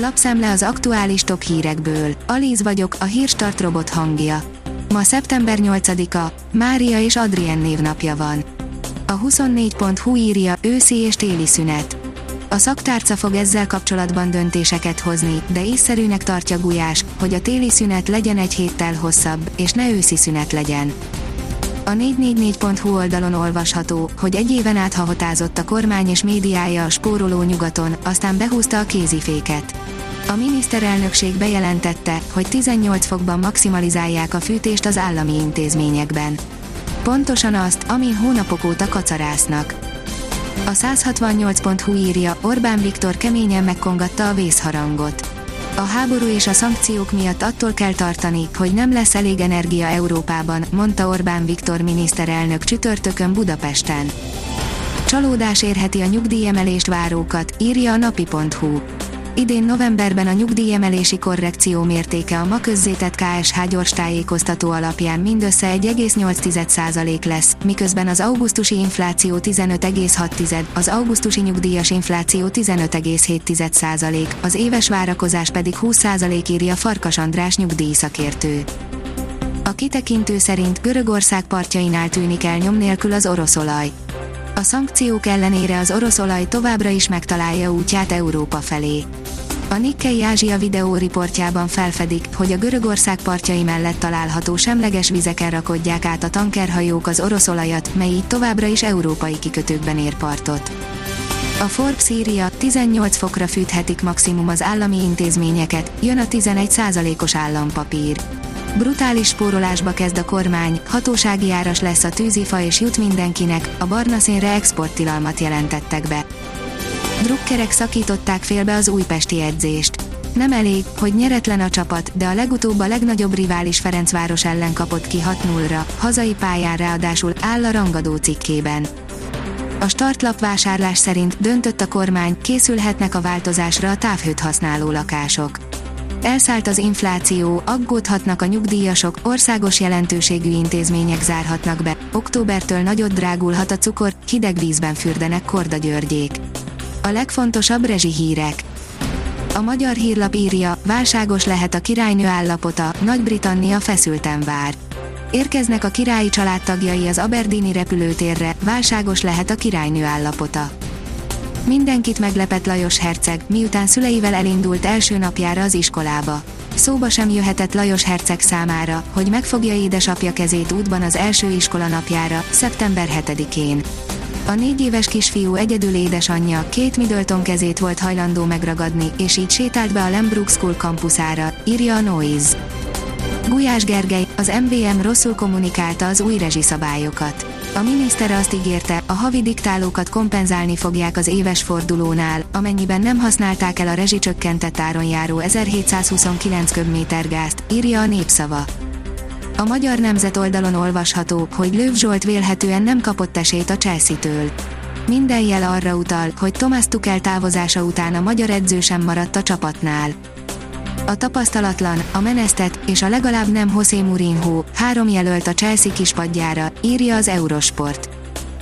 Lapszemle az aktuális top hírekből. Alíz vagyok, a hírstart robot hangja. Ma szeptember 8-a, Mária és Adrien névnapja van. A 24.hu írja, őszi és téli szünet. A szaktárca fog ezzel kapcsolatban döntéseket hozni, de észszerűnek tartja Gulyás, hogy a téli szünet legyen egy héttel hosszabb, és ne őszi szünet legyen. A 444.hu oldalon olvasható, hogy egy éven át hahotázott a kormány és médiája a spóroló nyugaton, aztán behúzta a kéziféket. A miniszterelnökség bejelentette, hogy 18 fokban maximalizálják a fűtést az állami intézményekben. Pontosan azt, amin hónapok óta kacarásznak. A 168.hu írja, Orbán Viktor keményen megkongatta a vészharangot. A háború és a szankciók miatt attól kell tartani, hogy nem lesz elég energia Európában, mondta Orbán Viktor miniszterelnök csütörtökön Budapesten. Csalódás érheti a nyugdíjemelést várókat, írja a napi.hu. Idén novemberben a nyugdíjemelési korrekció mértéke a ma közzétett KSH gyors tájékoztató alapján mindössze 1,8% lesz, miközben az augusztusi infláció 15,6%, az augusztusi nyugdíjas infláció 15,7%, az éves várakozás pedig 20% írja Farkas András nyugdíjszakértő. A kitekintő szerint Görögország partjainál tűnik el nyom nélkül az oroszolaj. A szankciók ellenére az orosz olaj továbbra is megtalálja útját Európa felé. A Nikkei Ázsia videó riportjában felfedik, hogy a Görögország partjai mellett található semleges vizeken rakodják át a tankerhajók az orosz olajat, mely így továbbra is európai kikötőkben ér partot. A Forbes írja, 18 fokra fűthetik maximum az állami intézményeket, jön a 11 os állampapír. Brutális spórolásba kezd a kormány, hatósági áras lesz a tűzifa és jut mindenkinek, a barna szénre exporttilalmat jelentettek be. Drukkerek szakították félbe az újpesti edzést. Nem elég, hogy nyeretlen a csapat, de a legutóbb a legnagyobb rivális Ferencváros ellen kapott ki 6-0-ra, hazai pályán ráadásul áll a rangadó cikkében. A startlap vásárlás szerint döntött a kormány, készülhetnek a változásra a távhőt használó lakások. Elszállt az infláció, aggódhatnak a nyugdíjasok, országos jelentőségű intézmények zárhatnak be, októbertől nagyot drágulhat a cukor, hideg vízben fürdenek Korda Györgyék. A legfontosabb rezsi hírek. A magyar hírlap írja, válságos lehet a királynő állapota, Nagy-Britannia feszülten vár. Érkeznek a királyi családtagjai az Aberdeeni repülőtérre, válságos lehet a királynő állapota. Mindenkit meglepett Lajos herceg, miután szüleivel elindult első napjára az iskolába. Szóba sem jöhetett Lajos herceg számára, hogy megfogja édesapja kezét útban az első iskola napjára, szeptember 7-én. A négy éves kisfiú egyedül édesanyja két Middleton kezét volt hajlandó megragadni, és így sétált be a Lembrook School kampuszára, írja a Noise. Gulyás Gergely, az MVM rosszul kommunikálta az új rezsiszabályokat. A miniszter azt ígérte, a havi diktálókat kompenzálni fogják az éves fordulónál, amennyiben nem használták el a rezsicsökkentett áron járó 1729 köbméter gázt, írja a népszava. A Magyar Nemzet oldalon olvasható, hogy Lőv Zsolt vélhetően nem kapott esélyt a Chelsea-től. Minden jel arra utal, hogy Thomas Tuchel távozása után a magyar edző sem maradt a csapatnál. A tapasztalatlan, a menesztet és a legalább nem José Mourinho, három jelölt a Chelsea kispadjára, írja az Eurosport.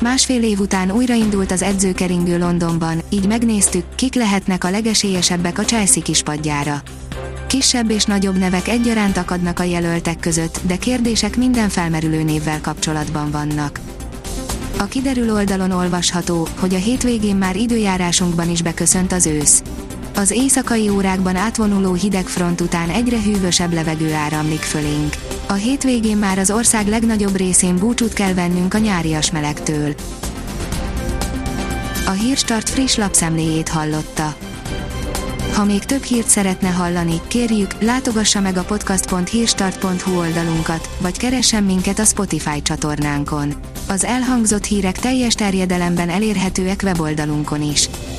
Másfél év után újraindult az edzőkeringő Londonban, így megnéztük, kik lehetnek a legesélyesebbek a Chelsea kispadjára. Kisebb és nagyobb nevek egyaránt akadnak a jelöltek között, de kérdések minden felmerülő névvel kapcsolatban vannak. A kiderül oldalon olvasható, hogy a hétvégén már időjárásunkban is beköszönt az ősz. Az éjszakai órákban átvonuló hideg front után egyre hűvösebb levegő áramlik fölénk. A hétvégén már az ország legnagyobb részén búcsút kell vennünk a nyárias melegtől. A Hírstart friss lapszemléjét hallotta. Ha még több hírt szeretne hallani, kérjük, látogassa meg a podcast.hírstart.hu oldalunkat, vagy keressen minket a Spotify csatornánkon. Az elhangzott hírek teljes terjedelemben elérhetőek weboldalunkon is.